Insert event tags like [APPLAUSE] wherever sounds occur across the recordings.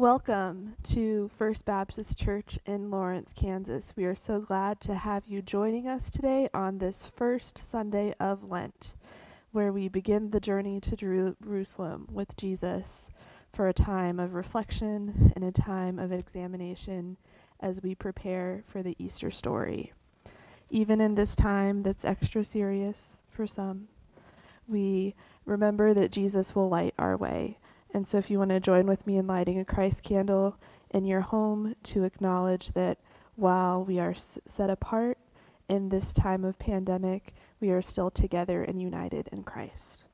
Welcome to First Baptist Church in Lawrence, Kansas. We are so glad to have you joining us today on this first Sunday of Lent, where we begin the journey to Jerusalem with Jesus for a time of reflection and a time of examination as we prepare for the Easter story. Even in this time that's extra serious for some, we remember that Jesus will light our way and so, if you want to join with me in lighting a Christ candle in your home to acknowledge that while we are set apart in this time of pandemic, we are still together and united in Christ.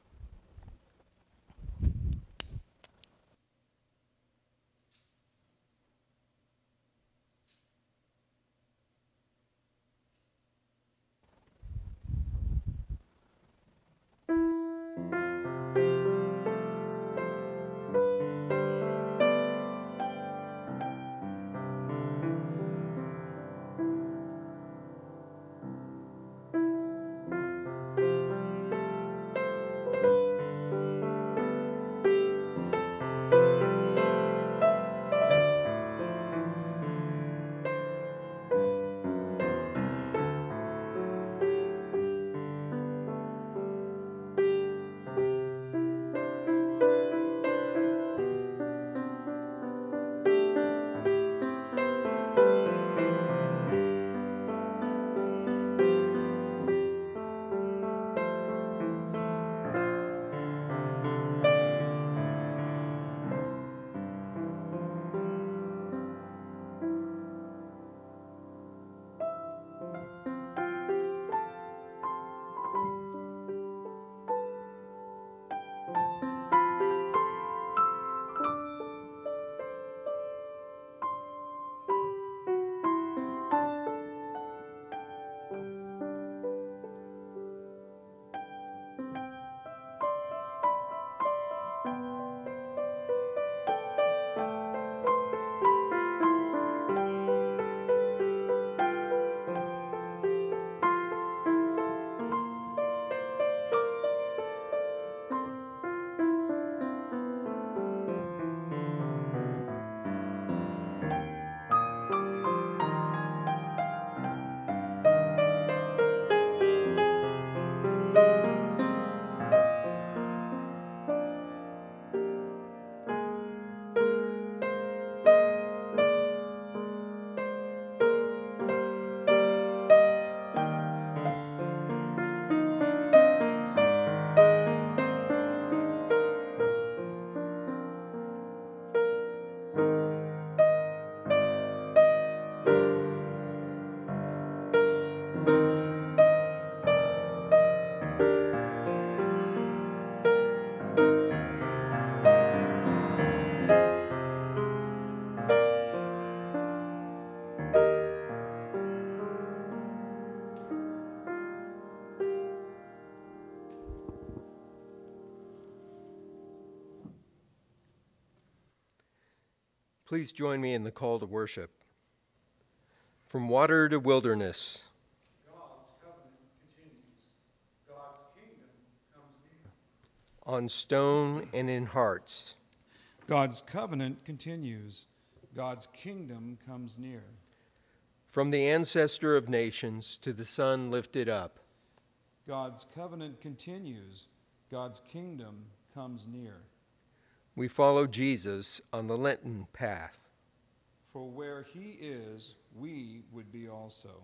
Please join me in the call to worship. From water to wilderness. God's covenant continues. God's kingdom comes near. On stone and in hearts. God's covenant continues. God's kingdom comes near. From the ancestor of nations to the Son lifted up. God's covenant continues. God's kingdom comes near we follow Jesus on the Lenten path. For where he is, we would be also.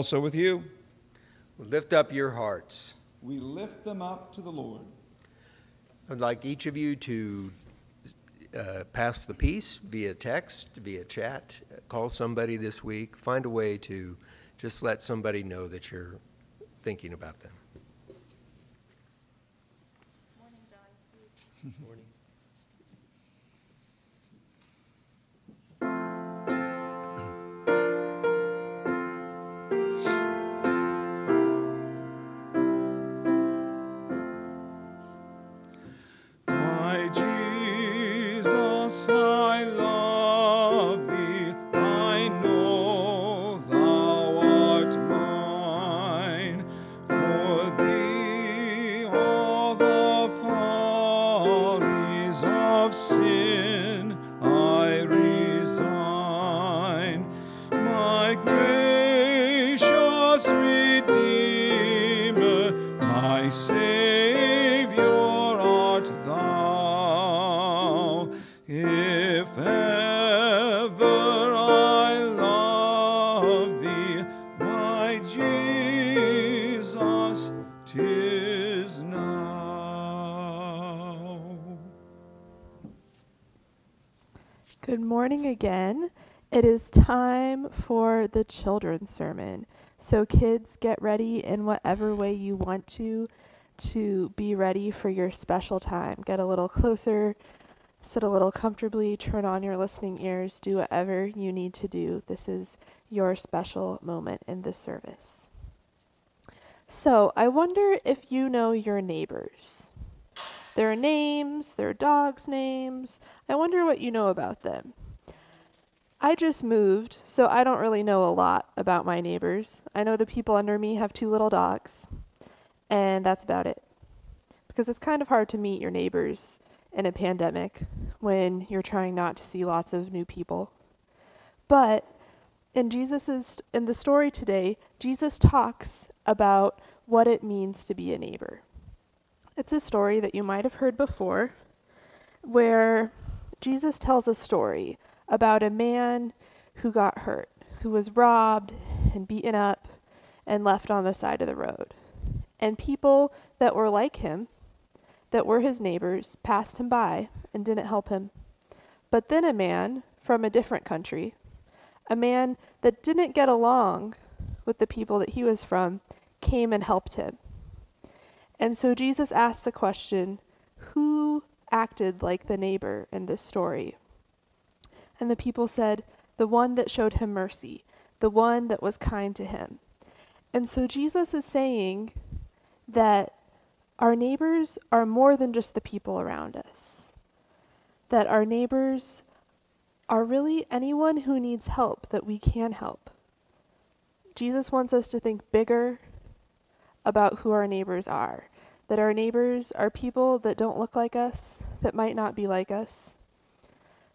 Also with you. Lift up your hearts. We lift them up to the Lord. I'd like each of you to uh, pass the peace via text, via chat, call somebody this week, find a way to just let somebody know that you're thinking about them. Again. It is time for the children's sermon. So, kids, get ready in whatever way you want to to be ready for your special time. Get a little closer, sit a little comfortably, turn on your listening ears, do whatever you need to do. This is your special moment in the service. So, I wonder if you know your neighbors. Their names, their dogs' names. I wonder what you know about them. I just moved, so I don't really know a lot about my neighbors. I know the people under me have two little dogs, and that's about it. Because it's kind of hard to meet your neighbors in a pandemic when you're trying not to see lots of new people. But in Jesus's in the story today, Jesus talks about what it means to be a neighbor. It's a story that you might have heard before where Jesus tells a story about a man who got hurt, who was robbed and beaten up and left on the side of the road. And people that were like him, that were his neighbors, passed him by and didn't help him. But then a man from a different country, a man that didn't get along with the people that he was from, came and helped him. And so Jesus asked the question who acted like the neighbor in this story? And the people said, The one that showed him mercy, the one that was kind to him. And so Jesus is saying that our neighbors are more than just the people around us. That our neighbors are really anyone who needs help that we can help. Jesus wants us to think bigger about who our neighbors are. That our neighbors are people that don't look like us, that might not be like us,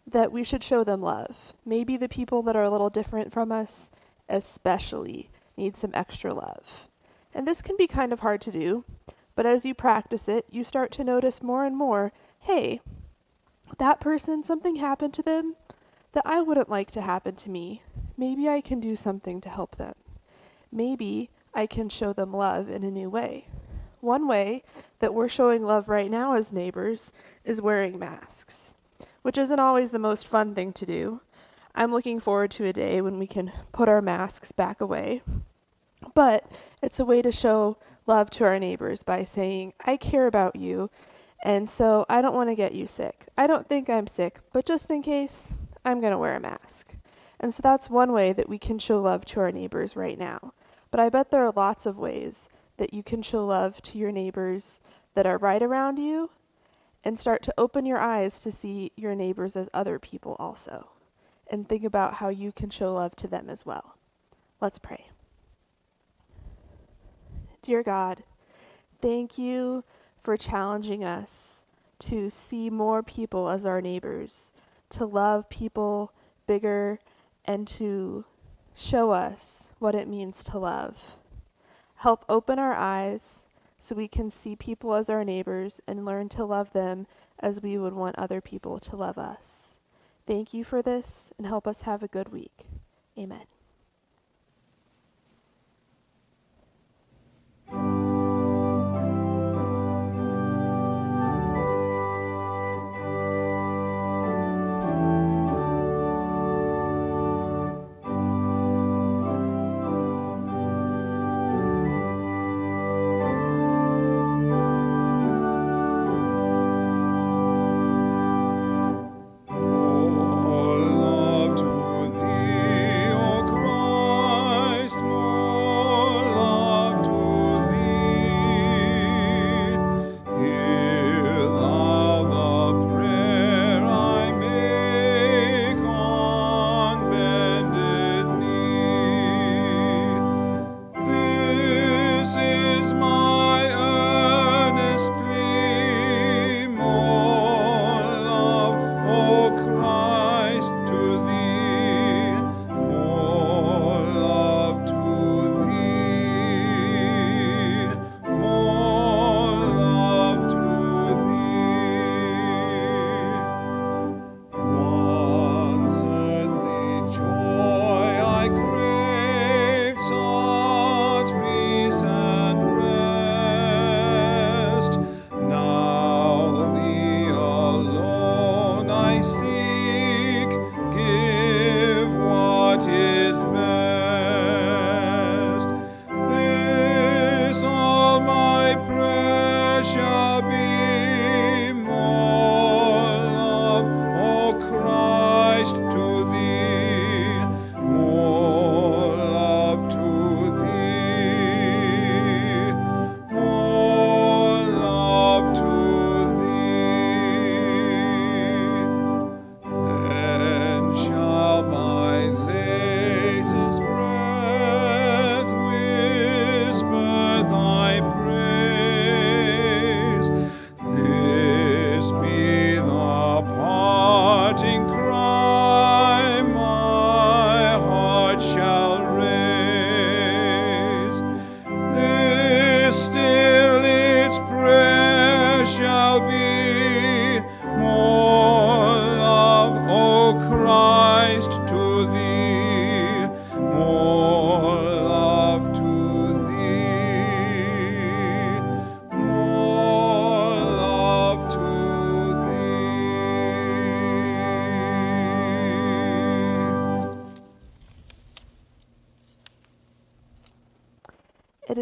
that we should show them love. Maybe the people that are a little different from us, especially, need some extra love. And this can be kind of hard to do, but as you practice it, you start to notice more and more hey, that person, something happened to them that I wouldn't like to happen to me. Maybe I can do something to help them. Maybe I can show them love in a new way. One way that we're showing love right now as neighbors is wearing masks which isn't always the most fun thing to do. I'm looking forward to a day when we can put our masks back away. But it's a way to show love to our neighbors by saying, I care about you, and so I don't want to get you sick. I don't think I'm sick, but just in case, I'm going to wear a mask. And so that's one way that we can show love to our neighbors right now. But I bet there are lots of ways that you can show love to your neighbors that are right around you and start to open your eyes to see your neighbors as other people also, and think about how you can show love to them as well. Let's pray. Dear God, thank you for challenging us to see more people as our neighbors, to love people bigger, and to show us what it means to love. Help open our eyes so we can see people as our neighbors and learn to love them as we would want other people to love us. Thank you for this and help us have a good week. Amen.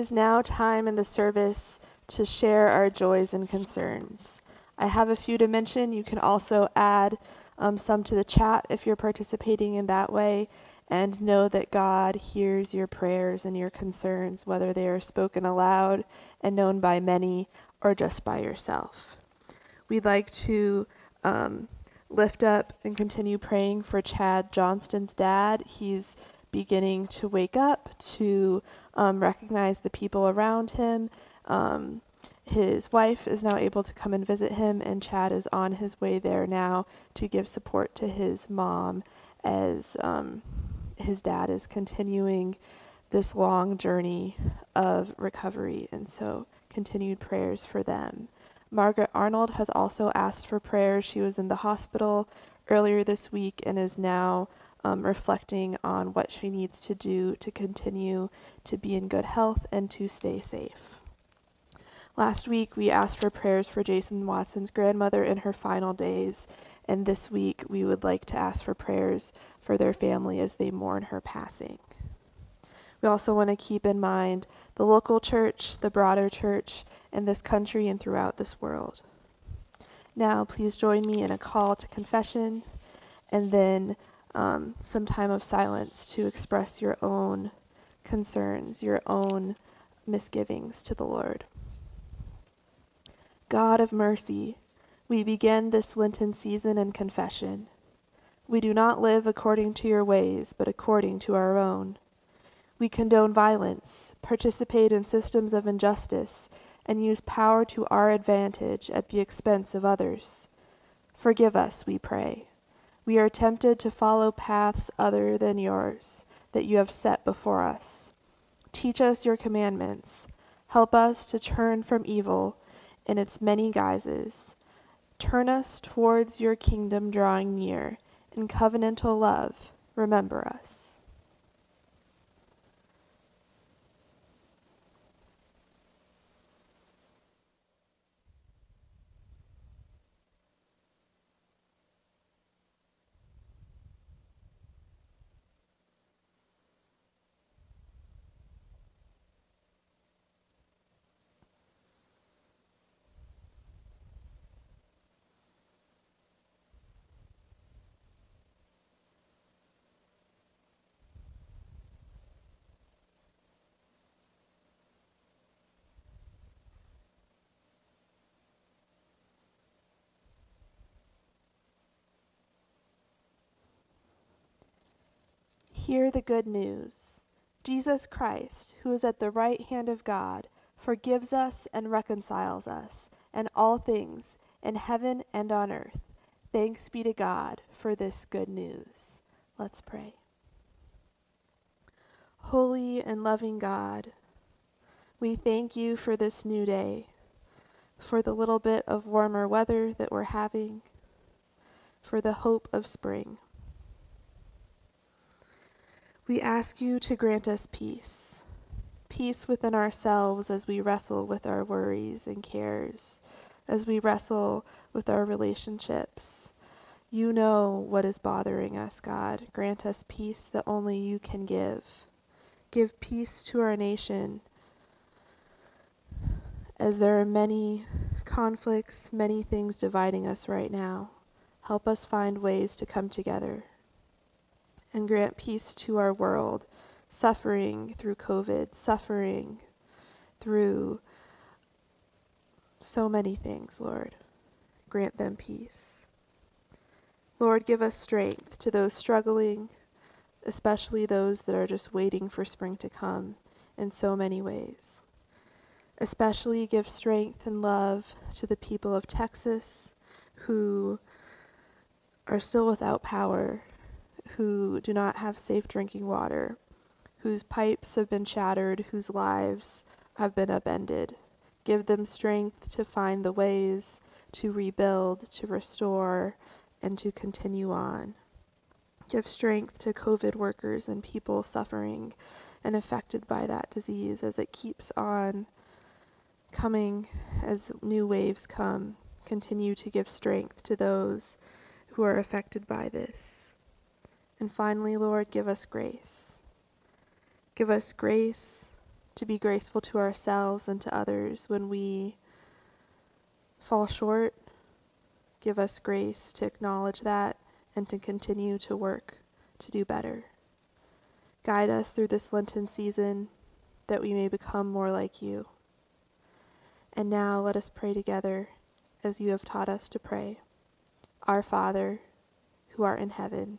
Is now time in the service to share our joys and concerns. I have a few to mention. You can also add um, some to the chat if you're participating in that way. And know that God hears your prayers and your concerns, whether they are spoken aloud and known by many or just by yourself. We'd like to um, lift up and continue praying for Chad Johnston's dad. He's beginning to wake up, to um, recognize the people around him. Um, his wife is now able to come and visit him, and Chad is on his way there now to give support to his mom as um, his dad is continuing this long journey of recovery. And so, continued prayers for them. Margaret Arnold has also asked for prayers. She was in the hospital earlier this week and is now um, reflecting on what she needs to do to continue to be in good health and to stay safe. Last week, we asked for prayers for Jason Watson's grandmother in her final days, and this week, we would like to ask for prayers for their family as they mourn her passing. We also want to keep in mind the local church, the broader church, in this country and throughout this world. Now, please join me in a call to confession and then um, some time of silence to express your own concerns, your own misgivings to the Lord. God of mercy, we begin this Lenten season in confession. We do not live according to your ways, but according to our own. We condone violence, participate in systems of injustice, and use power to our advantage at the expense of others. Forgive us, we pray. We are tempted to follow paths other than yours that you have set before us. Teach us your commandments. Help us to turn from evil in its many guises. Turn us towards your kingdom drawing near. In covenantal love, remember us. Hear the good news. Jesus Christ, who is at the right hand of God, forgives us and reconciles us, and all things, in heaven and on earth. Thanks be to God for this good news. Let's pray. Holy and loving God, we thank you for this new day, for the little bit of warmer weather that we're having, for the hope of spring. We ask you to grant us peace, peace within ourselves as we wrestle with our worries and cares, as we wrestle with our relationships. You know what is bothering us, God. Grant us peace that only you can give. Give peace to our nation as there are many conflicts, many things dividing us right now. Help us find ways to come together and grant peace to our world, suffering through COVID, suffering through so many things, Lord. Grant them peace. Lord, give us strength to those struggling, especially those that are just waiting for spring to come in so many ways. Especially give strength and love to the people of Texas who are still without power who do not have safe drinking water, whose pipes have been shattered, whose lives have been upended. Give them strength to find the ways to rebuild, to restore, and to continue on. Give strength to COVID workers and people suffering and affected by that disease as it keeps on coming, as new waves come. Continue to give strength to those who are affected by this. And finally, Lord, give us grace. Give us grace to be graceful to ourselves and to others when we fall short. Give us grace to acknowledge that and to continue to work to do better. Guide us through this Lenten season that we may become more like you. And now let us pray together as you have taught us to pray. Our Father, who art in heaven,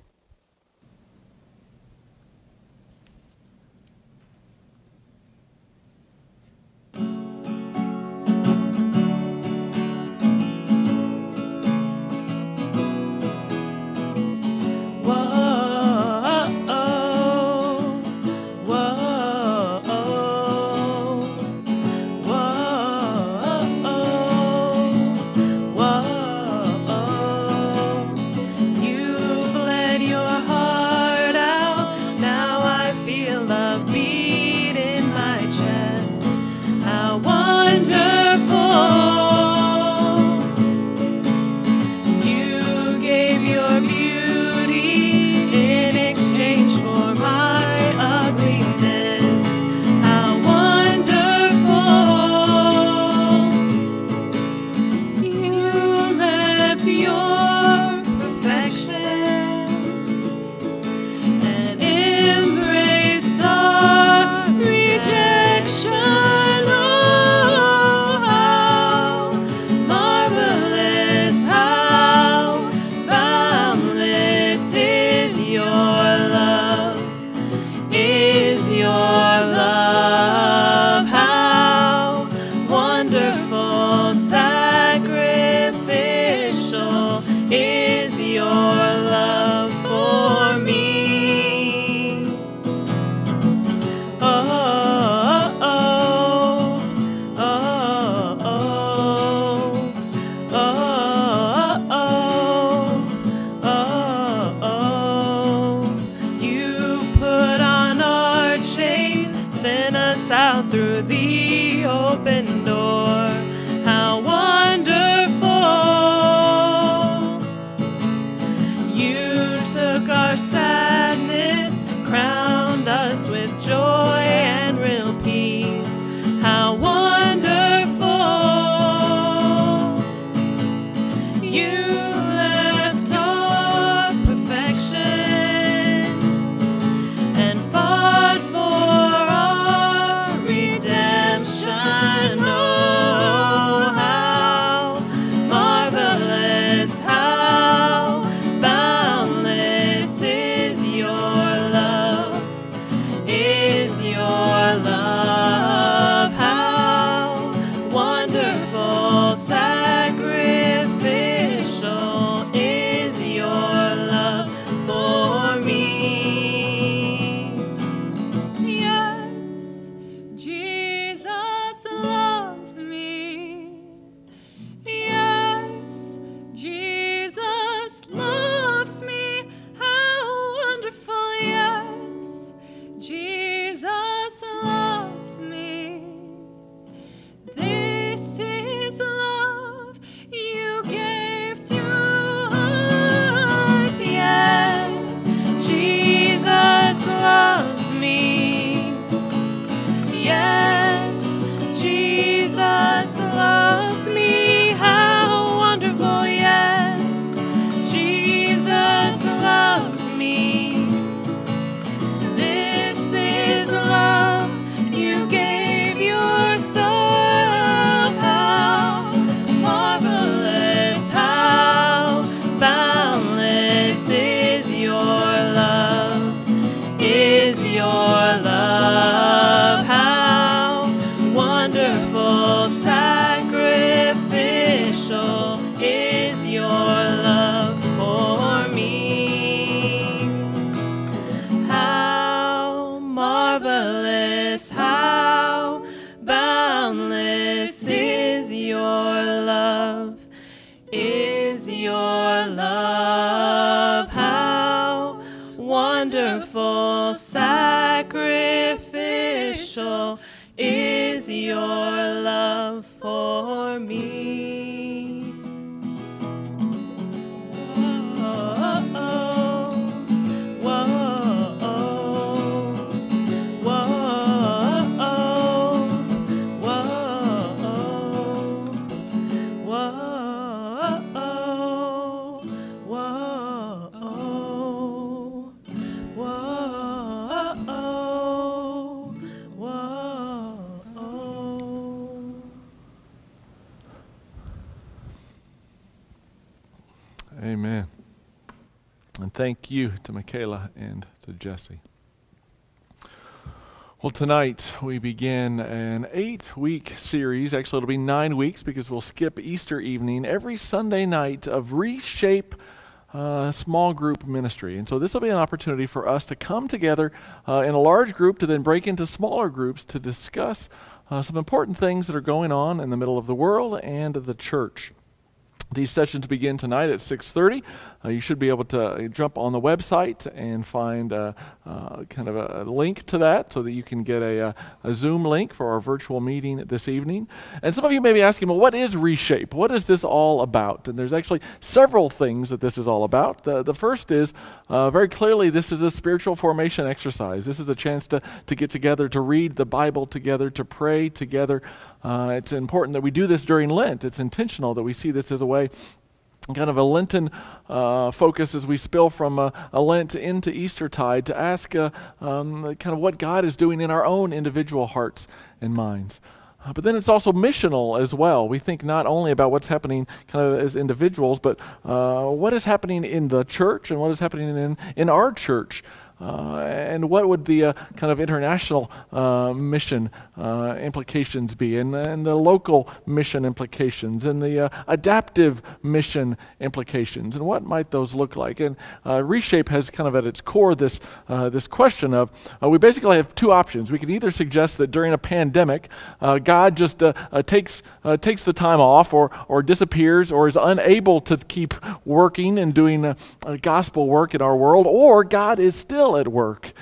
You to Michaela and to Jesse. Well, tonight we begin an eight week series. Actually, it'll be nine weeks because we'll skip Easter evening every Sunday night of Reshape uh, Small Group Ministry. And so this will be an opportunity for us to come together uh, in a large group to then break into smaller groups to discuss uh, some important things that are going on in the middle of the world and the church. These sessions begin tonight at 6:30. Uh, you should be able to uh, jump on the website and find uh, uh, kind of a, link to that so that you can get a, a, a, Zoom link for our virtual meeting this evening. And some of you may be asking, well, what is Reshape? What is this all about? And there's actually several things that this is all about. The, the first is very clearly this is a spiritual formation exercise. This is a chance to, to get together, to read the Bible together, to pray together. Uh, it's important that we do this during Lent. It's intentional that we see this as a way kind of a Lenten uh, focus as we spill from a, a, Lent into Eastertide to ask uh, um, kind of what God is doing in our own individual hearts and minds. Uh, but then it's also missional as well. We think not only about what's happening kind of as individuals, but uh, what is happening in the church and what is happening in, in our church. Uh, and what would the uh, kind of international uh, mission uh, implications be, and, and, the local mission implications, and the uh, adaptive mission implications, and what might those look like? And uh, Reshape has kind of at its core this, this question of we basically have two options. We can either suggest that during a pandemic, God just takes, takes the time off, or, or disappears, or is unable to keep working and doing gospel work in our world, or God is still at work,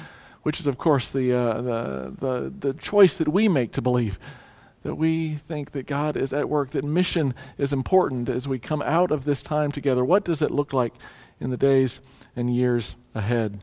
which is, of course, the, uh, the, the, the choice that we make to believe. That we think that God is at work, that mission is important as we come out of this time together. What does it look like in the days and years ahead?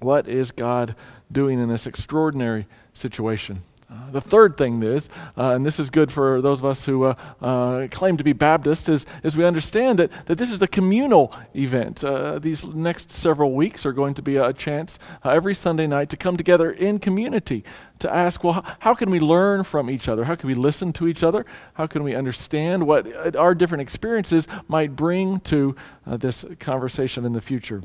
What is God doing in this extraordinary situation? Uh, the third thing is, uh, and this is good for those of us who uh, uh claim to be Baptist, is, is we understand that, that this is a communal event. Uh, these next several weeks are going to be a chance uh, every Sunday night to come together in community to ask, well, how can we learn from each other? How can we listen to each other? How can we understand what our different experiences might bring to this conversation in the future?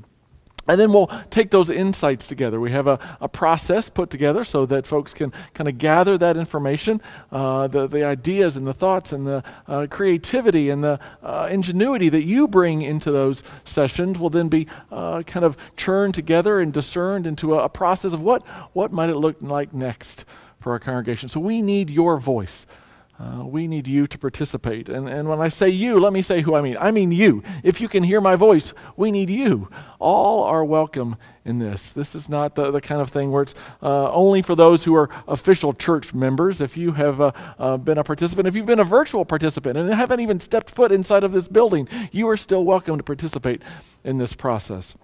And then we'll take those insights together. We have a, a process put together so that folks can kind of gather that information, uh, the, the ideas and the thoughts and the uh, creativity and the uh, ingenuity that you bring into those sessions will then be uh, kind of churned together and discerned into a, a process of what, what might it look like next for our congregation. So we need your voice. Uh, we need you to participate. And, and when I say you, let me say who I mean. I mean you. If you can hear my voice, we need you. All are welcome in this. This is not the, the kind of thing where it's uh, only for those who are official church members. If you have uh, uh been a participant, if you've been a virtual participant and haven't even stepped foot inside of this building, you are still welcome to participate in this process.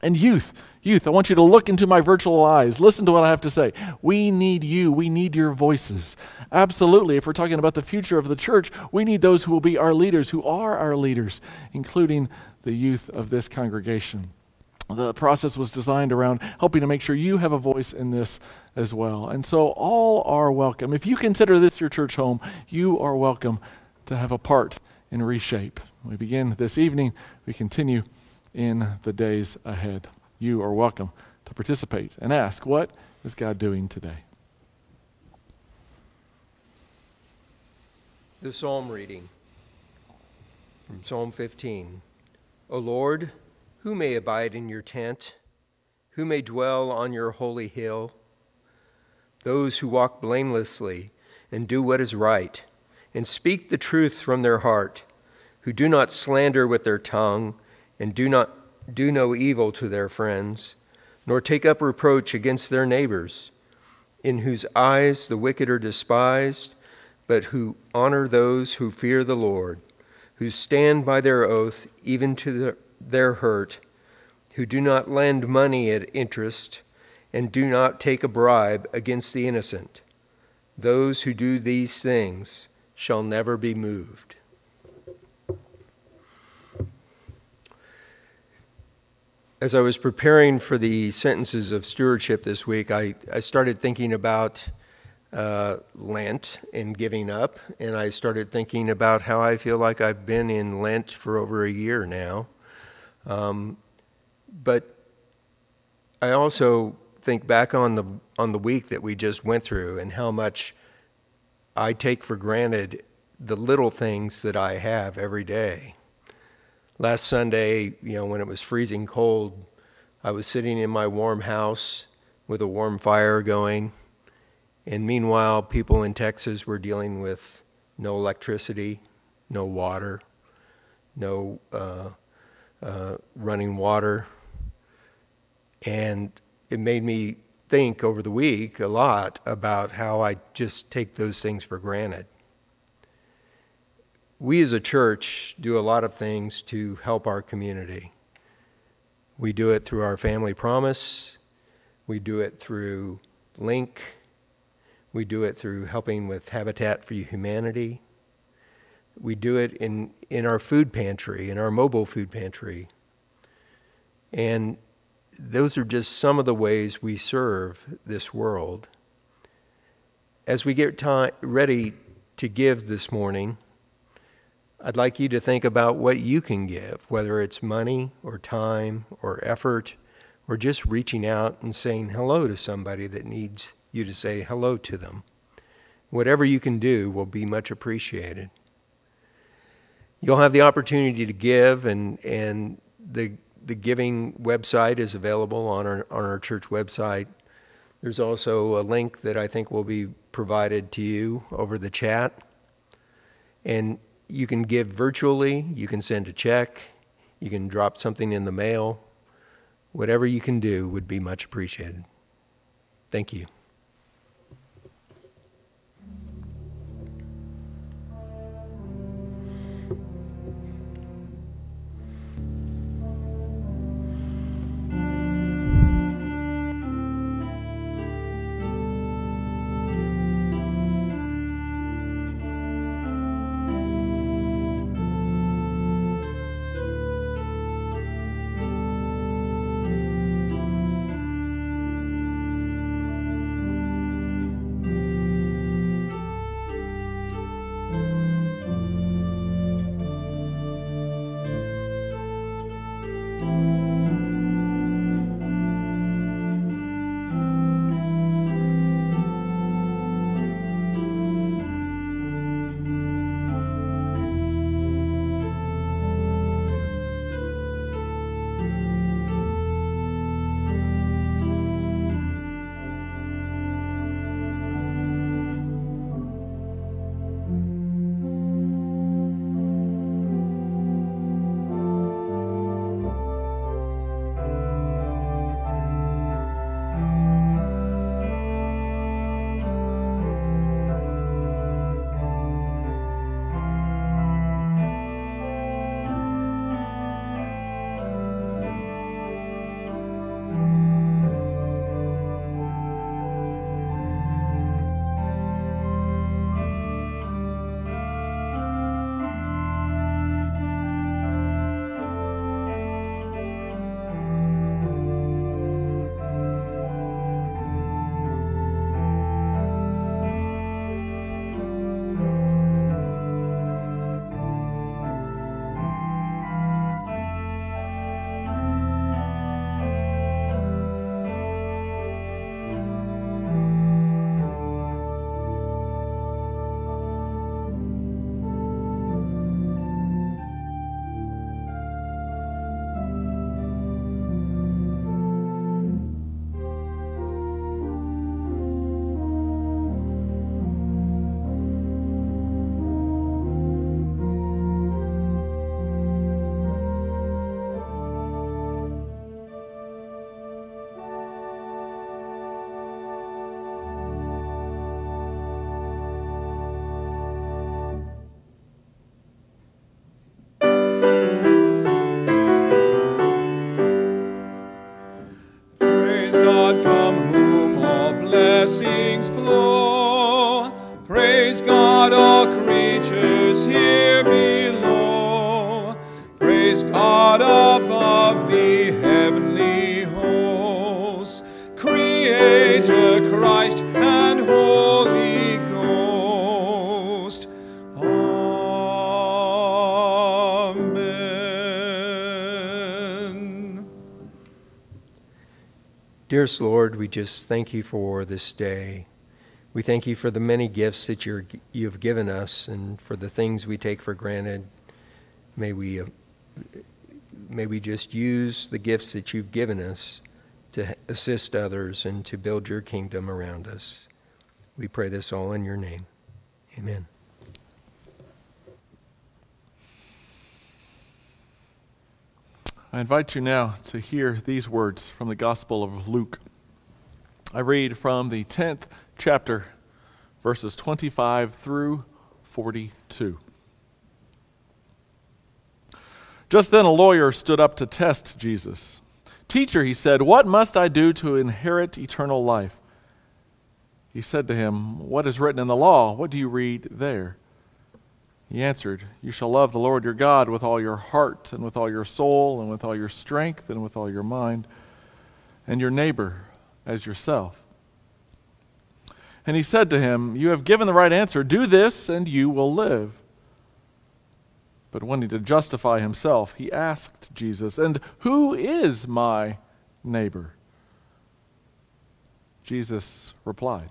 And youth, youth, I want you to look into my virtual eyes. Listen to what I have to say. We need you. We need your voices. Absolutely. If we're talking about the future of the church, we need those who will be our leaders, who are our leaders, including the youth of this congregation. The process was designed around helping to make sure you have a voice in this as well. And so all are welcome. If you consider this your church home, you are welcome to have a part in Reshape. We begin this evening, we continue in the days ahead. You are welcome to participate and ask, What is God doing today? The Psalm reading from Psalm 15 O Lord, who may abide in your tent? Who may dwell on your holy hill? Those who walk blamelessly and do what is right, and speak the truth from their heart, who do not slander with their tongue and do not do no evil to their friends, nor take up reproach against their neighbors, in whose eyes the wicked are despised, but who honor those who fear the Lord, who stand by their oath even to their hurt, who do not lend money at interest, and do not take a bribe against the innocent. Those who do these things shall never be moved. As I was preparing for the sentences of stewardship this week, I, I started thinking about uh, Lent and giving up, and I started thinking about how I feel like I've been in Lent for over a year now. Um, but I also think back on the on the week that we just went through and how much I take for granted the little things that I have every day last Sunday, you know, when it was freezing cold, I was sitting in my warm house with a warm fire going. And meanwhile, people in Texas were dealing with no electricity, no water, no uh, uh, running water. And it made me think over the week a lot about how I just take those things for granted we as a church do a lot of things to help our community. We do it through our family promise, we do it through Link, we do it through helping with Habitat for Humanity. We do it in, in our food pantry, in our mobile food pantry. And those are just some of the ways we serve this world. As we get ready to give this morning, I'd like you to think about what you can give, whether it's money or time or effort or just reaching out and saying hello to somebody that needs you to say hello to them. Whatever you can do will be much appreciated. You'll have the opportunity to give, and, and the, the giving website is available on our, on our church website. There's also a link that I think will be provided to you over the chat. And you can give virtually, you can send a check, you can drop something in the mail. Whatever you can do would be much appreciated. Thank you. Dearest Lord, we just thank you for this day. We thank you for the many gifts that you're, you've given us and for the things we take for granted. May we, uh, may we just use the gifts that you've given us to assist others and to build your kingdom around us. We pray this all in your name. Amen. I invite you now to hear these words from the Gospel of Luke. I read from the 10th chapter, verses 25 through 42. Just then a lawyer stood up to test Jesus. Teacher, he said, what must I do to inherit eternal life? He said to him, What is written in the law? What do you read there? He answered, You shall love the Lord your God with all your heart, and with all your soul, and with all your strength, and with all your mind, and your neighbor as yourself. And he said to him, You have given the right answer. Do this, and you will live. But wanting to justify himself, he asked Jesus, And who is my neighbor? Jesus replied,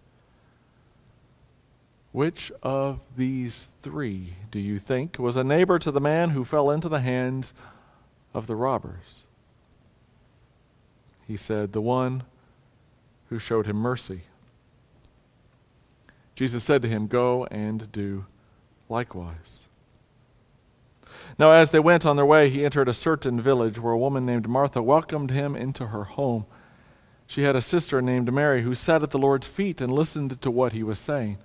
Which of these three, do you think, was a neighbor to the man who fell into the hands of the robbers? He said, The one who showed him mercy. Jesus said to him, Go and do likewise. Now, as they went on their way, he entered a certain village where a woman named Martha welcomed him into her home. She had a sister named Mary who sat at the Lord's feet and listened to what he was saying.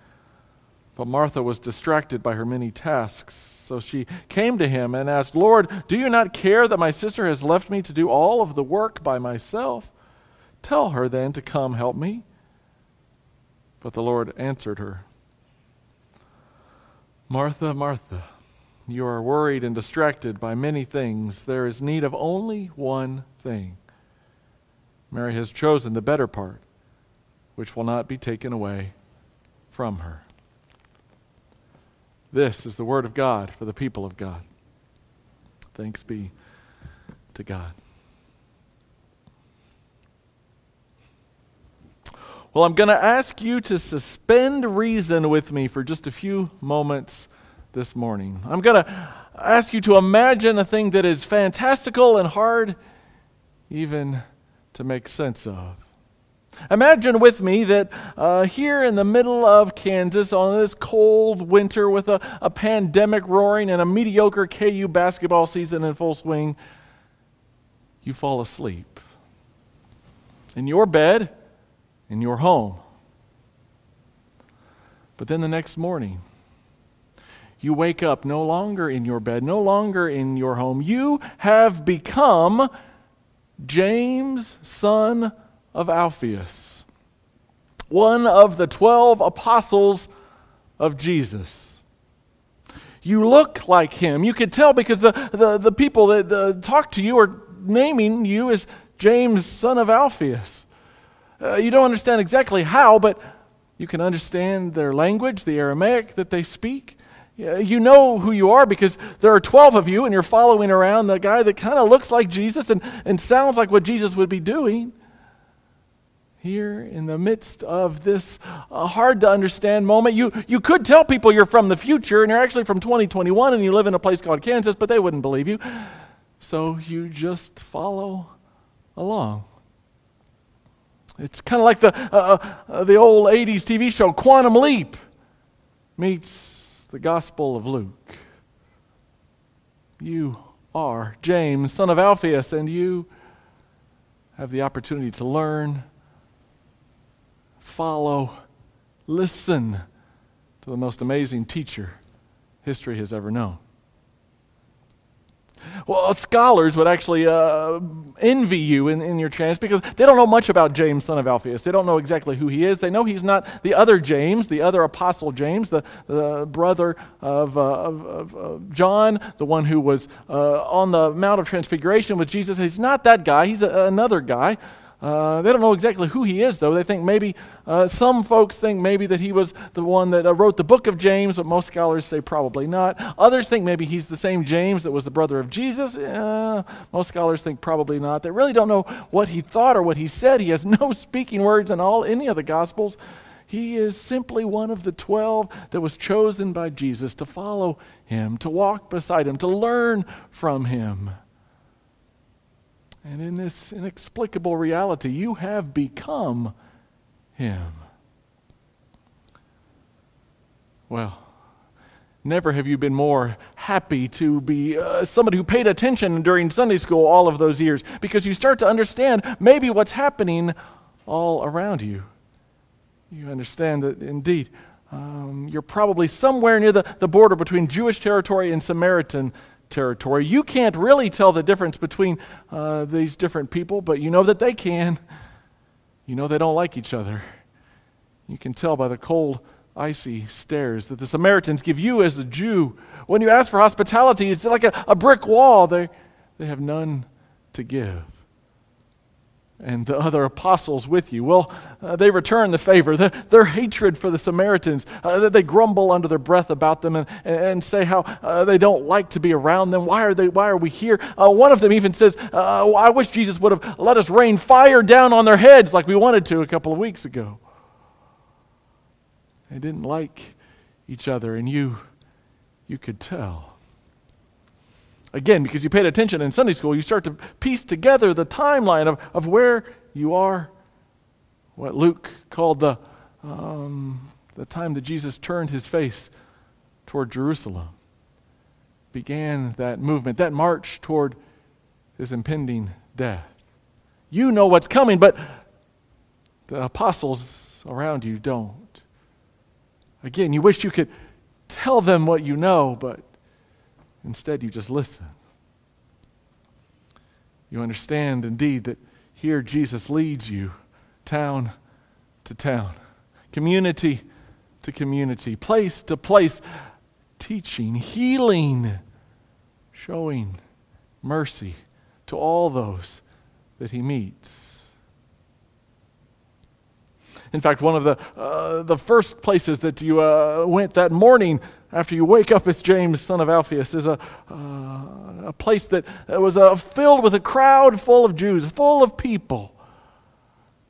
But Martha was distracted by her many tasks. So she came to him and asked, Lord, do you not care that my sister has left me to do all of the work by myself? Tell her then to come help me. But the Lord answered her, Martha, Martha, you are worried and distracted by many things. There is need of only one thing. Mary has chosen the better part, which will not be taken away from her. This is the word of God for the people of God. Thanks be to God. Well, I'm going to ask you to suspend reason with me for just a few moments this morning. I'm going to ask you to imagine a thing that is fantastical and hard even to make sense of. Imagine with me that uh, here in the middle of Kansas on this cold winter with a, a pandemic roaring and a mediocre KU basketball season in full swing, you fall asleep in your bed, in your home. But then the next morning, you wake up no longer in your bed, no longer in your home. You have become James, son of Alphaeus, one of the 12 apostles of Jesus. You look like him. You could tell because the, the, the people that uh, talk to you are naming you as James, son of Alphaeus. Uh, you don't understand exactly how, but you can understand their language, the Aramaic that they speak. You know who you are because there are 12 of you and you're following around the guy that kind of looks like Jesus and, and sounds like what Jesus would be doing. Here in the midst of this uh, hard to understand moment, you, you could tell people you're from the future and you're actually from 2021 and you live in a place called Kansas, but they wouldn't believe you. So you just follow along. It's kind of like the, uh, uh, the old 80s TV show Quantum Leap meets the Gospel of Luke. You are James, son of Alphaeus, and you have the opportunity to learn, follow, listen to the most amazing teacher history has ever known. Well, scholars would actually uh, envy you in, in your chance because they don't know much about James, son of Alphaeus. They don't know exactly who he is. They know he's not the other James, the other apostle James, the, the brother of, uh, of, of, of, John, the one who was uh, on the Mount of Transfiguration with Jesus. He's not that guy, he's a, another guy. Uh, they don't know exactly who he is, though. They think maybe, uh, some folks think maybe that he was the one that uh, wrote the book of James, but most scholars say probably not. Others think maybe he's the same James that was the brother of Jesus. most scholars think probably not. They really don't know what he thought or what he said. He has [LAUGHS] no speaking words in all any of the Gospels. He is simply one of the 12 that was chosen by Jesus to follow him, to walk beside him, to learn from him. And in this inexplicable reality, you have become Him. Well, never have you been more happy to be uh, somebody who paid attention during Sunday school all of those years because you start to understand maybe what's happening all around you. You understand that indeed um, you're probably somewhere near the, the border between Jewish territory and Samaritan territory. You can't really tell the difference between uh, these different people, but you know that they can. You know they don't like each other. You can tell by the cold, icy stares that the Samaritans give you as a Jew. When you ask for hospitality, it's like a, a brick wall. They, they have none to give and the other apostles with you. Well, uh, they return the favor. The, their hatred for the Samaritans, uh, they grumble under their breath about them and, and say how uh, they don't like to be around them. Why are, they, why are we here? Uh, one of them even says, uh, I wish Jesus would have let us rain fire down on their heads like we wanted to a couple of weeks ago. They didn't like each other, and you, you could tell. Again, because you paid attention in Sunday school, you start to piece together the timeline of, of where you are. What Luke called the, um, the time that Jesus turned his face toward Jerusalem. Began that movement, that march toward his impending death. You know what's coming, but the apostles around you don't. Again, you wish you could tell them what you know, but Instead, you just listen. You understand indeed that here Jesus leads you town to town, community to community, place to place, teaching, healing, showing mercy to all those that he meets. In fact, one of the, uh, the first places that you uh, went that morning after you wake up as James, son of Alphaeus, is a, uh, a place that was uh, filled with a crowd full of Jews, full of people.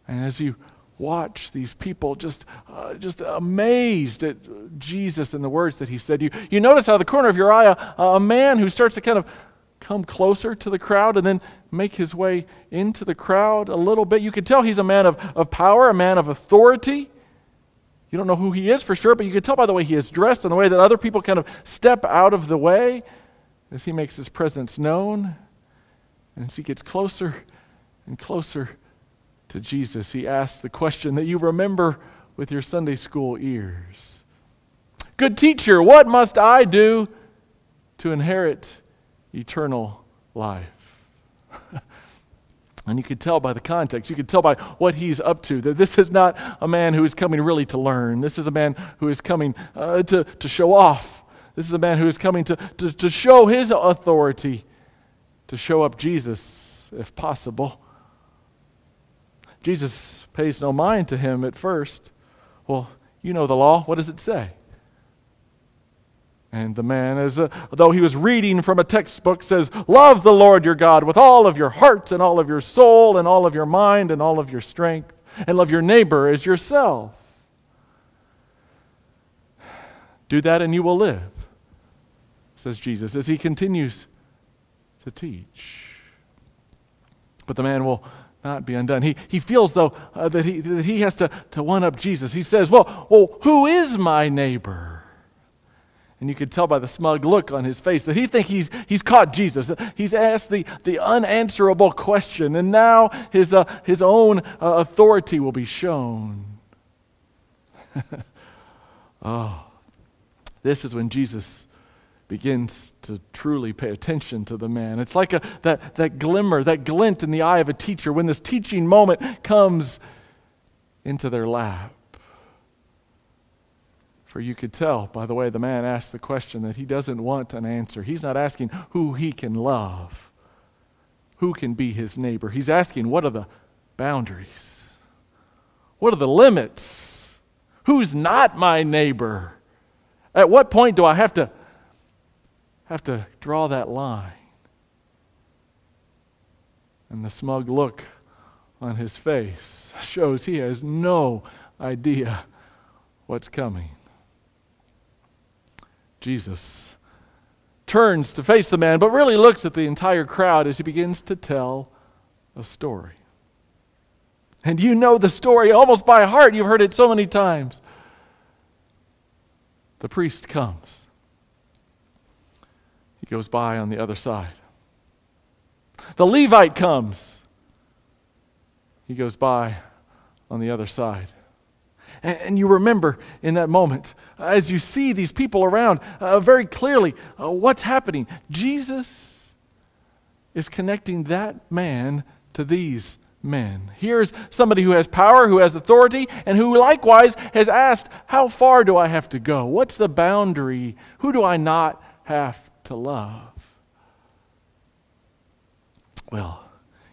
And as you watch these people just, uh, just amazed at Jesus and the words that he said, you, you notice out of the corner of your eye a, a man who starts to kind of come closer to the crowd and then make his way into the crowd a little bit. You can tell he's a man of, of power, a man of authority. You don't know who he is for sure, but you can tell by the way he is dressed and the way that other people kind of step out of the way as he makes his presence known. And as he gets closer and closer to Jesus, he asks the question that you remember with your Sunday school ears Good teacher, what must I do to inherit eternal life? [LAUGHS] And you could tell by the context, you could tell by what he's up to, that this is not a man who is coming really to learn. This is a man who is coming uh, to, to show off. This is a man who is coming to, to, to show his authority, to show up Jesus, if possible. Jesus pays no mind to him at first. Well, you know the law. What does it say? And the man, as uh, though he was reading from a textbook, says, Love the Lord your God with all of your heart and all of your soul and all of your mind and all of your strength, and love your neighbor as yourself. Do that and you will live, says Jesus, as he continues to teach. But the man will not be undone. He, he feels, though, uh, that, he, that he has to, to one up Jesus. He says, well, well, who is my neighbor? And you could tell by the smug look on his face that he thinks he's, he's caught Jesus. He's asked the, the unanswerable question, and now his, uh, his own uh, authority will be shown. [LAUGHS] oh, this is when Jesus begins to truly pay attention to the man. It's like a, that, that glimmer, that glint in the eye of a teacher when this teaching moment comes into their lap. For you could tell by the way the man asked the question that he doesn't want an answer. He's not asking who he can love, who can be his neighbor. He's asking what are the boundaries? What are the limits? Who's not my neighbor? At what point do I have to have to draw that line? And the smug look on his face [LAUGHS] shows he has no idea what's coming. Jesus turns to face the man, but really looks at the entire crowd as he begins to tell a story. And you know the story almost by heart. You've heard it so many times. The priest comes, he goes by on the other side. The Levite comes, he goes by on the other side. And you remember in that moment, as you see these people around uh, very clearly, uh, what's happening. Jesus is connecting that man to these men. Here's somebody who has power, who has authority, and who likewise has asked, How far do I have to go? What's the boundary? Who do I not have to love? Well,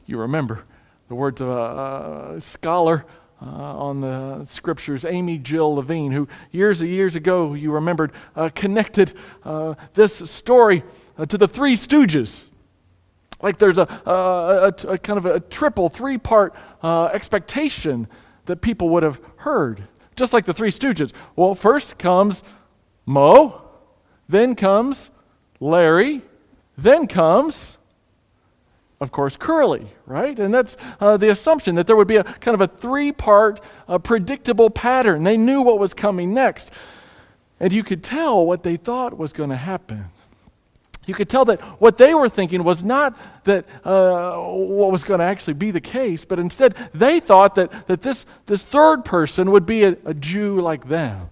you remember the words of a, a scholar uh, on the scriptures, Amy Jill Levine, who years and years ago, you remembered, uh, connected uh, this story uh, to the Three Stooges. Like there's a, a, a, kind of a triple, three part uh, expectation that people would have heard, just like the Three Stooges. Well, first comes Moe, then comes Larry, then comes of course, Curly, right? And that's uh, the assumption that there would be a kind of a three part uh, predictable pattern. They knew what was coming next. And you could tell what they thought was going to happen. You could tell that what they were thinking was not that uh, what was going to actually be the case, but instead they thought that, that this, this third person would be a, a Jew like them.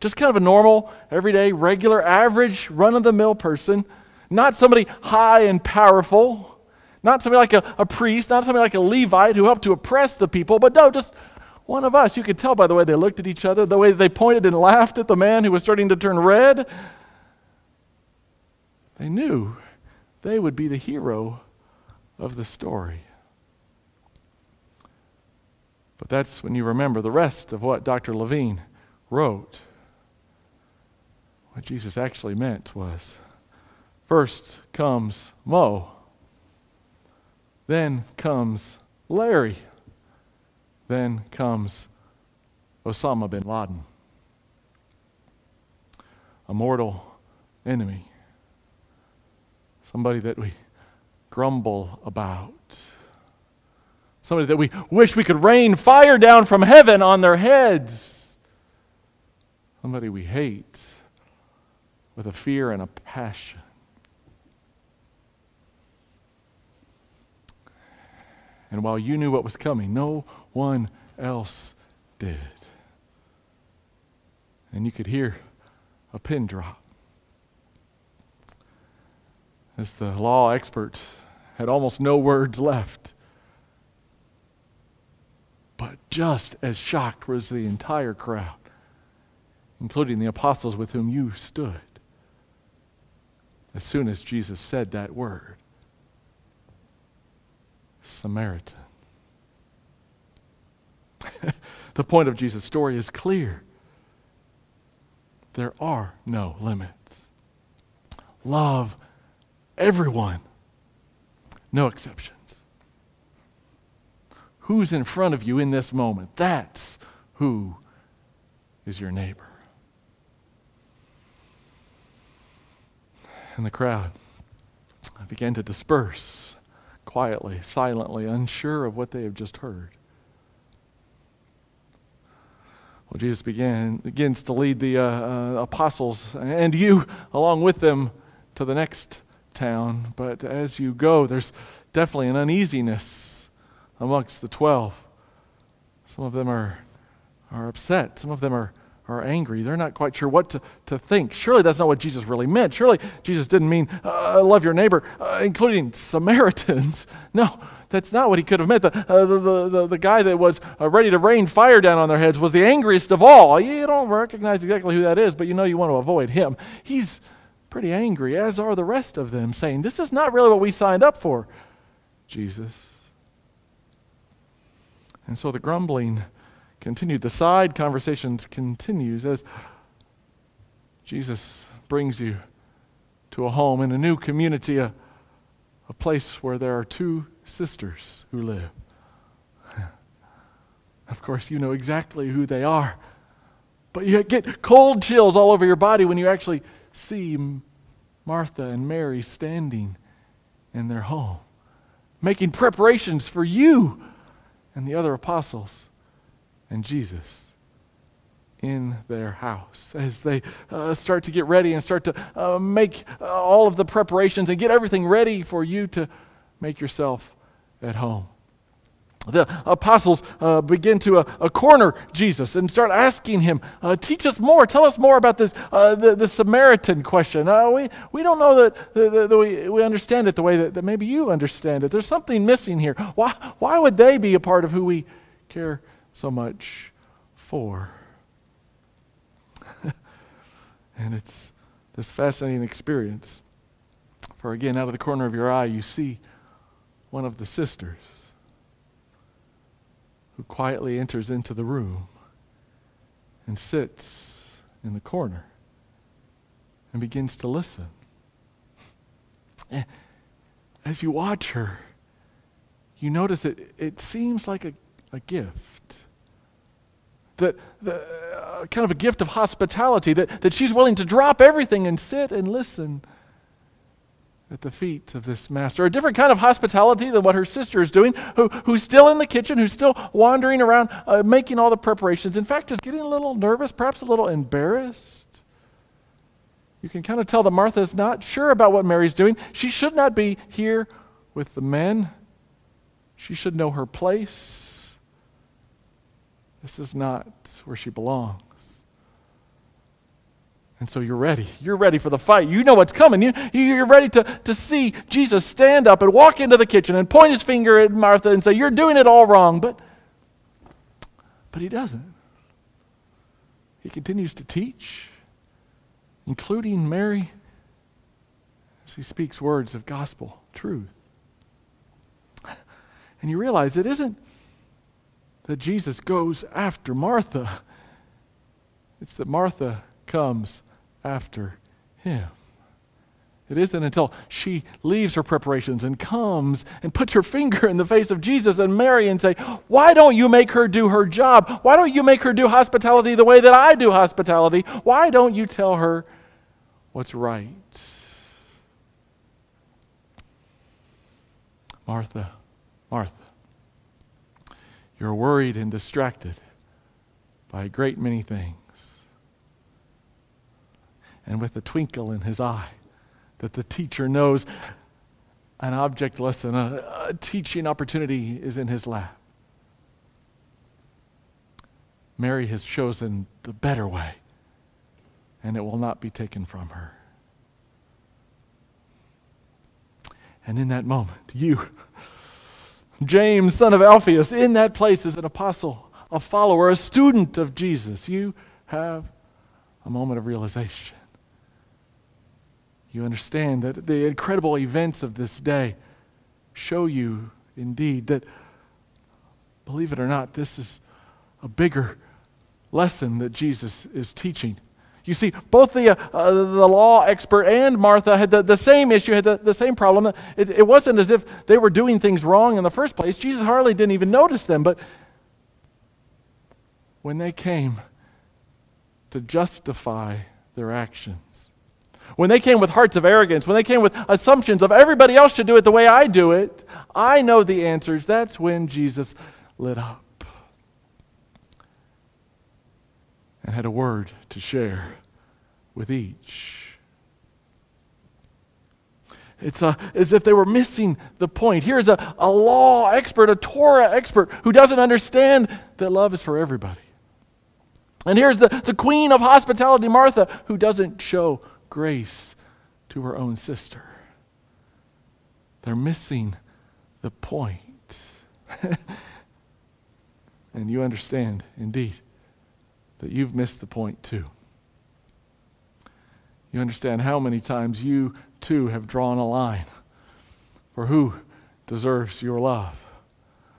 Just kind of a normal, everyday, regular, average, run of the mill person not somebody high and powerful, not somebody like a, a priest, not somebody like a Levite who helped to oppress the people, but no, just one of us. You could tell by the way they looked at each other, the way they pointed and laughed at the man who was starting to turn red. They knew they would be the hero of the story. But that's when you remember the rest of what Dr. Levine wrote. What Jesus actually meant was First comes Moe. Then comes Larry. Then comes Osama bin Laden. A mortal enemy. Somebody that we grumble about. Somebody that we wish we could rain fire down from heaven on their heads. Somebody we hate with a fear and a passion. And while you knew what was coming, no one else did. And you could hear a pin drop. As the law experts had almost no words left. But just as shocked was the entire crowd, including the apostles with whom you stood, as soon as Jesus said that word. Samaritan. [LAUGHS] the point of Jesus' story is clear. there are no limits. Love everyone, no exceptions. Who's in front of you in this moment? That's who is your neighbor. And the crowd began to disperse quietly, silently, unsure of what they have just heard. Well, Jesus began, begins to lead the uh, uh, apostles and you along with them to the next town. But as you go, there's definitely an uneasiness amongst the twelve. Some of them are, are upset, some of them are are angry. They're not quite sure what to, to think. Surely that's not what Jesus really meant. Surely Jesus didn't mean, uh, love your neighbor, uh, including Samaritans. [LAUGHS] No, that's not what he could have meant. The, uh, the, the, the, guy that was uh, ready to rain fire down on their heads was the angriest of all. You don't recognize exactly who that is, but you know you want to avoid him. He's pretty angry, as are the rest of them, saying, This is not really what we signed up for, Jesus. And so the grumbling continued. The side conversations continues as Jesus brings you to a home in a new community, a, a place where there are two sisters who live. [LAUGHS] of course, you know exactly who they are. But you get cold chills all over your body when you actually see Martha and Mary standing in their home, making preparations for you and the other apostles and Jesus in their house as they uh, start to get ready and start to uh, make uh, all of the preparations and get everything ready for you to make yourself at home. The apostles uh, begin to uh, corner Jesus and start asking him, uh, Teach us more. Tell us more about this, the, the, Samaritan question. we, we don't know that, that, that, we, we understand it the way that, that maybe you understand it. There's something missing here. Why, why would they be a part of who we care so much for. [LAUGHS] and it's this fascinating experience. For again, out of the corner of your eye, you see one of the sisters who quietly enters into the room and sits in the corner and begins to listen. Eh, as you watch her, you notice it, it seems like a, a gift that uh, kind of a gift of hospitality, that, that she's willing to drop everything and sit and listen at the feet of this master. A different kind of hospitality than what her sister is doing, who, who's still in the kitchen, who's still wandering around, uh, making all the preparations. In fact, is getting a little nervous, perhaps a little embarrassed. You can kind of tell that Martha is not sure about what Mary's doing. She should not be here with the men, she should know her place. This is not where she belongs. And so you're ready. You're ready for the fight. You know what's coming. You, you're ready to, to see Jesus stand up and walk into the kitchen and point his finger at Martha and say, You're doing it all wrong. But, but he doesn't. He continues to teach, including Mary, as he speaks words of gospel truth. And you realize it isn't that Jesus goes after Martha. It's that Martha comes after him. It isn't until she leaves her preparations and comes and puts her finger in the face of Jesus and Mary and say, "Why don't you make her do her job? Why don't you make her do hospitality the way that I do hospitality? Why don't you tell her what's right?" Martha, Martha. You're worried and distracted by a great many things. And with a twinkle in his eye, that the teacher knows an object lesson, a, a teaching opportunity is in his lap. Mary has chosen the better way, and it will not be taken from her. And in that moment, you James, son of Alphaeus, in that place as an apostle, a follower, a student of Jesus, you have a moment of realization. You understand that the incredible events of this day show you indeed that, believe it or not, this is a bigger lesson that Jesus is teaching. You see, both the, uh, the law expert and Martha had the, the same issue, had the, the same problem. It, it wasn't as if they were doing things wrong in the first place. Jesus hardly didn't even notice them. But when they came to justify their actions, when they came with hearts of arrogance, when they came with assumptions of everybody else should do it the way I do it, I know the answers. That's when Jesus lit up. And had a word to share with each. It's a, as if they were missing the point. Here's a, a law expert, a Torah expert, who doesn't understand that love is for everybody. And here's the, the queen of hospitality, Martha, who doesn't show grace to her own sister. They're missing the point. [LAUGHS] and you understand, indeed, that you've missed the point too. You understand how many times you too have drawn a line for who deserves your love,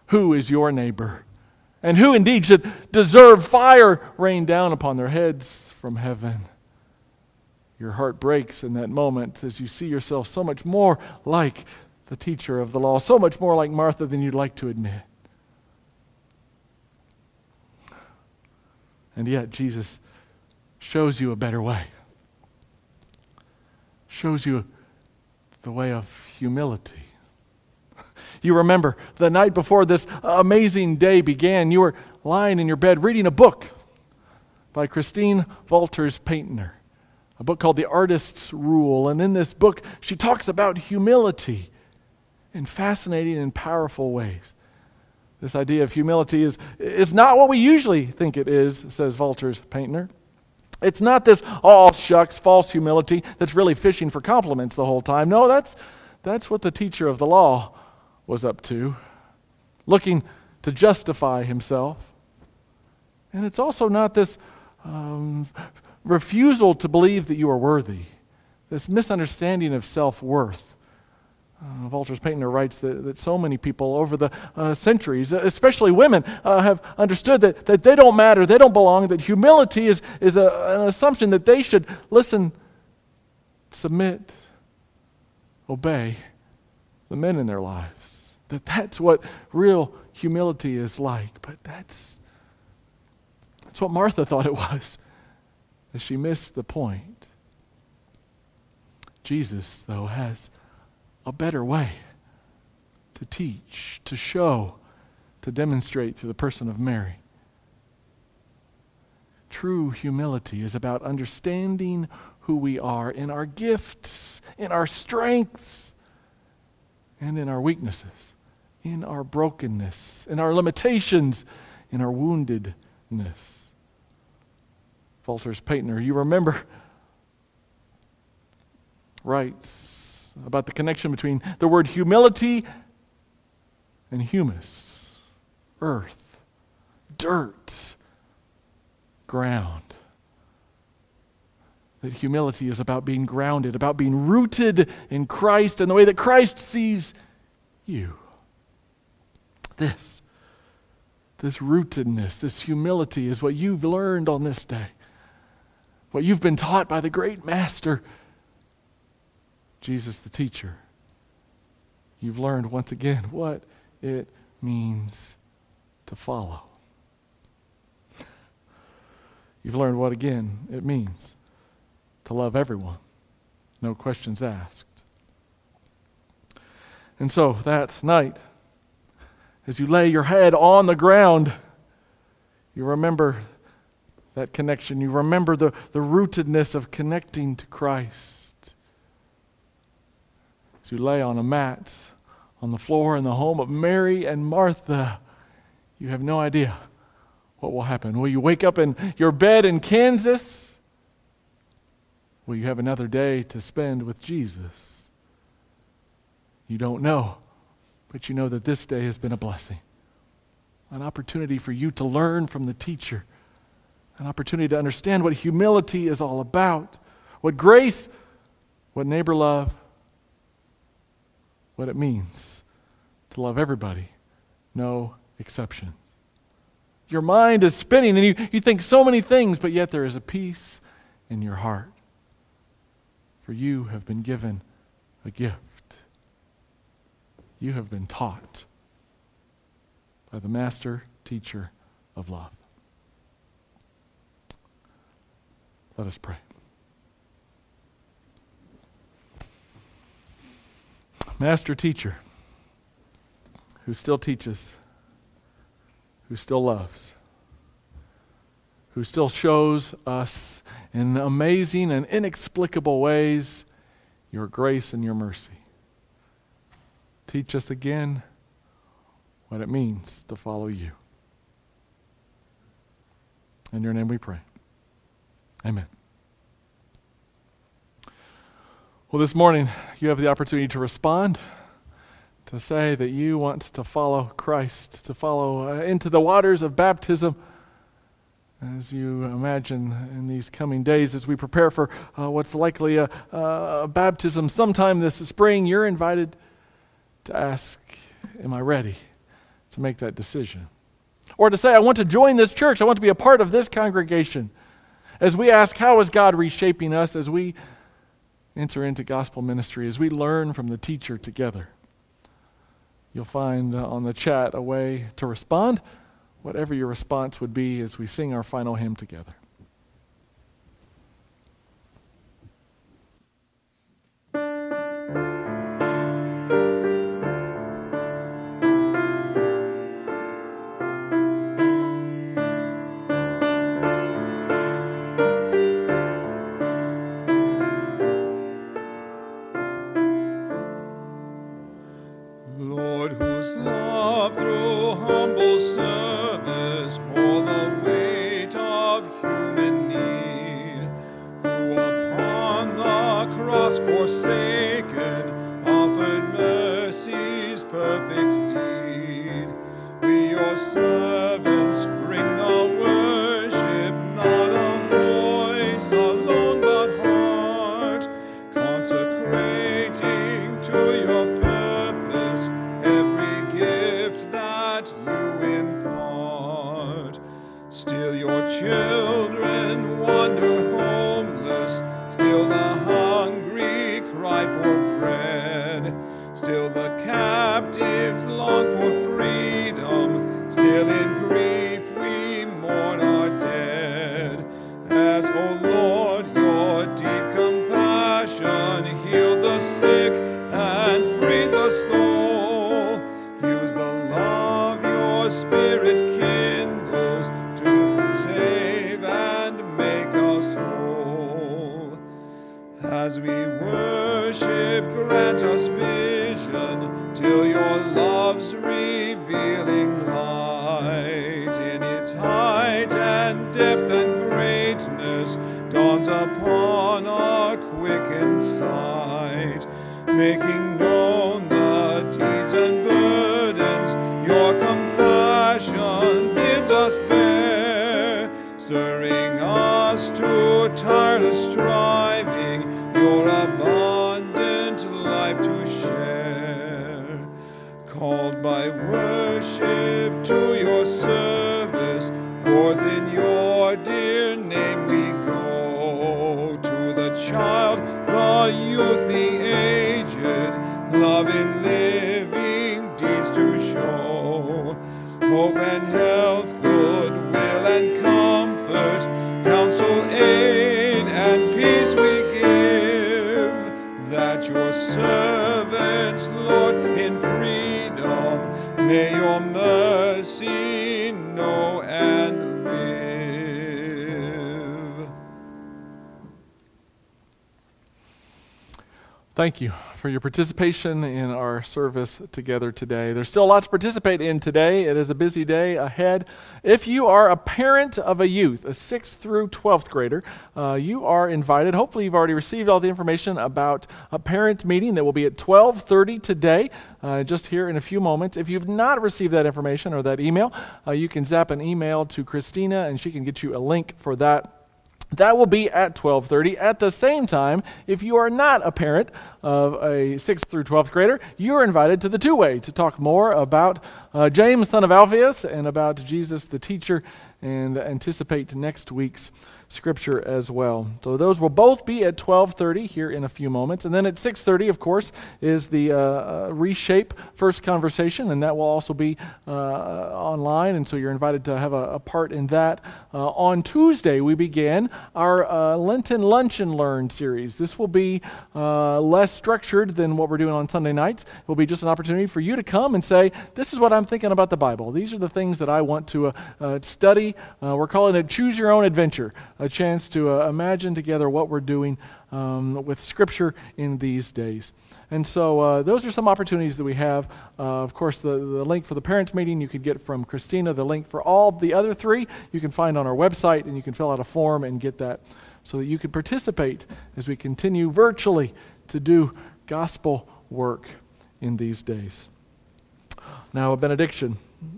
who is your neighbor, and who indeed should deserve fire rain down upon their heads from heaven. Your heart breaks in that moment as you see yourself so much more like the teacher of the law, so much more like Martha than you'd like to admit. And yet, Jesus shows you a better way, shows you the way of humility. [LAUGHS] You remember the night before this amazing day began, you were lying in your bed reading a book by Christine Walters Paintner, a book called The Artist's Rule. And in this book, she talks about humility in fascinating and powerful ways. This idea of humility is, is not what we usually think it is, says Walters Paintner. It's not this all oh, shucks false humility that's really fishing for compliments the whole time. No, that's, that's what the teacher of the law was up to, looking to justify himself. And it's also not this um, refusal to believe that you are worthy, this misunderstanding of self worth. Uh, Walters Paintner writes that, that so many people over the uh, centuries, especially women, uh, have understood that, that they don't matter, they don't belong, that humility is, is a, an assumption that they should listen, submit, obey the men in their lives. That that's what real humility is like. But that's, that's what Martha thought it was, as she missed the point. Jesus, though, has a better way to teach, to show, to demonstrate through the person of Mary. True humility is about understanding who we are in our gifts, in our strengths, and in our weaknesses, in our brokenness, in our limitations, in our woundedness. Walters Paintner, you remember, writes about the connection between the word humility and humus, earth, dirt, ground. That humility is about being grounded, about being rooted in Christ and the way that Christ sees you. This, this rootedness, this humility is what you've learned on this day, what you've been taught by the great Master Jesus the teacher, you've learned once again [LAUGHS] what it means to follow. You've learned what again it means to love everyone, no questions asked. And so that night, as you lay your head on the ground, you remember that connection. You remember the, the rootedness of connecting to Christ you lay on a mat on the floor in the home of Mary and Martha, you have no idea what will happen. Will you wake up in your bed in Kansas? Will you have another day to spend with Jesus? You don't know, but you know that this day has been a blessing. An opportunity for you to learn from the teacher, an opportunity to understand what humility is all about, what grace, what neighbor love, what it means to love everybody, no exceptions. Your mind is spinning and you, you think so many things, but yet there is a peace in your heart. For you have been given a gift. You have been taught by the master teacher of love. Let us pray. Master teacher, who still teaches, who still loves, who still shows us in amazing and inexplicable ways your grace and your mercy. Teach us again what it means to follow you. In your name we pray. Amen. Well, this morning you have the opportunity to respond, to say that you want to follow Christ, to follow uh, into the waters of baptism. As you imagine in these coming days, as we prepare for uh, what's likely a, a baptism sometime this spring, you're invited to ask, Am I ready to make that decision? Or to say, I want to join this church, I want to be a part of this congregation. As we ask, How is God reshaping us as we enter into gospel ministry, as we learn from the teacher together? You'll find uh, on the chat a way to respond, whatever your response would be as we sing our final hymn together. Cross may your mercy know and live. Thank you for your participation in our service together today. There's still a lot to participate in today. It is a busy day ahead. If you are a parent of a youth, a 6th through 12th grader, uh, you are invited. Hopefully you've already received all the information about a parent meeting that will be at 12:30 today, uh, just here in a few moments. If you've not received that information or that email, uh, you can zap an email to Christina and she can get you a link for that that will be at 12:30. At the same time, if you are not a parent of a 6th through 12th grader, you're invited to the two-way to talk more about uh, James, son of Alphaeus, and about Jesus, the teacher, and anticipate next week's scripture as well. So those will both be at 12:30 here in a few moments, and then at 6:30, of course, is the uh, uh, reshape first conversation, and that will also be uh, online, and so you're invited to have a, a part in that. Uh, on Tuesday, we begin our uh, Lenten Lunch and Learn series. This will be uh, less structured than what we're doing on Sunday nights. It will be just an opportunity for you to come and say, "This is what I'm thinking about the Bible. These are the things that I want to study." we're calling it "Choose Your Own Adventure." A chance to uh, imagine together what we're doing um, with Scripture in these days. And so uh, those are some opportunities that we have. Uh, of course, the, the link for the parents' meeting you can get from Christina. The link for all the other three you can find on our website, and you can fill out a form and get that so that you can participate as we continue virtually to do gospel work in these days. Now, a benediction.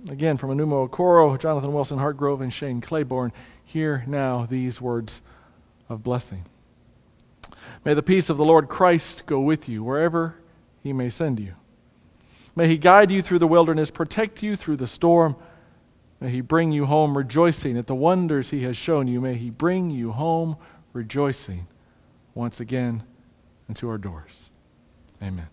Again, from Enuma Okoro, Jonathan Wilson Hartgrove, and Shane Claiborne. Hear now these words of blessing. May the peace of the Lord Christ go with you wherever he may send you. May he guide you through the wilderness, protect you through the storm. May he bring you home rejoicing at the wonders he has shown you. May he bring you home rejoicing once again into our doors. Amen.